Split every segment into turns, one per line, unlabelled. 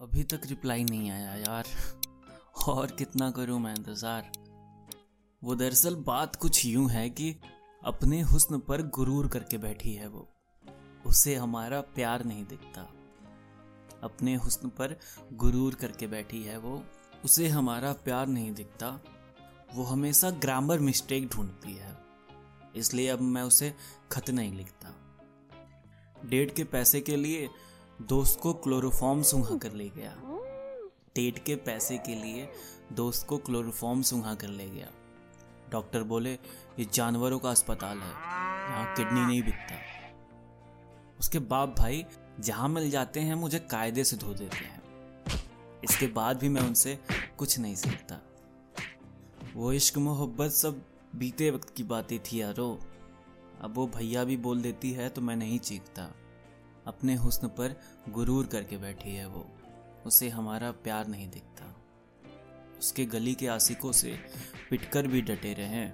अभी तक रिप्लाई नहीं आया यार। और कितना करूँ मैं इंतज़ार? वो दरअसल बात कुछ यूँ है कि अपने हुस्न पर गुरूर करके बैठी है वो। उसे हमारा प्यार नहीं दिखता। अपने हुस्न पर गुरूर करके बैठी है वो। उसे हमारा प्यार नहीं दिखता। वो हमेशा ग्रामर मिस्टेक ढूंढती है। इसलिए अब मैं उसे खत नहीं लिखता। डेट के पैसे के लिए दोस्त को क्लोरोफॉर्म सुंघा कर ले गया। डेट के पैसे के लिए दोस्त को क्लोरोफॉर्म सुंघा कर ले गया। डॉक्टर बोले, ये जानवरों का अस्पताल है, यहाँ किडनी नहीं बिकता। उसके बाप भाई, जहाँ मिल जाते हैं, मुझे कायदे से धो देते हैं। इसके बाद भी मैं उनसे कुछ नहीं सीखता। वो इश्क मोहब्बत सब बीते वक्त की बातें थी यारो। अब वो भैया भी बोल देती है तो मैं नहीं चीखता। अपने हुस्न पर गुरूर करके बैठी है वो। उसे हमारा प्यार नहीं दिखता। उसके गली के आशिकों से पिटकर भी डटे रहे।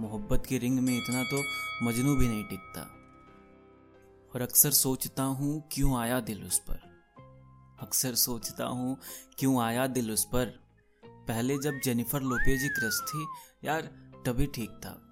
मोहब्बत की रिंग में इतना तो मजनू भी नहीं टिकता। और अक्सर सोचता हूँ, क्यों आया दिल उस पर? अक्सर सोचता हूँ, क्यों आया दिल उस पर? पहले जब जेनिफर लोपेज क्रश थी, यार तभी ठीक था।